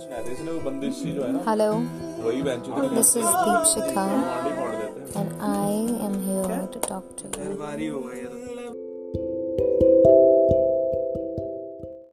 Hello, this is Deepshika Mandi and I am here to talk to you.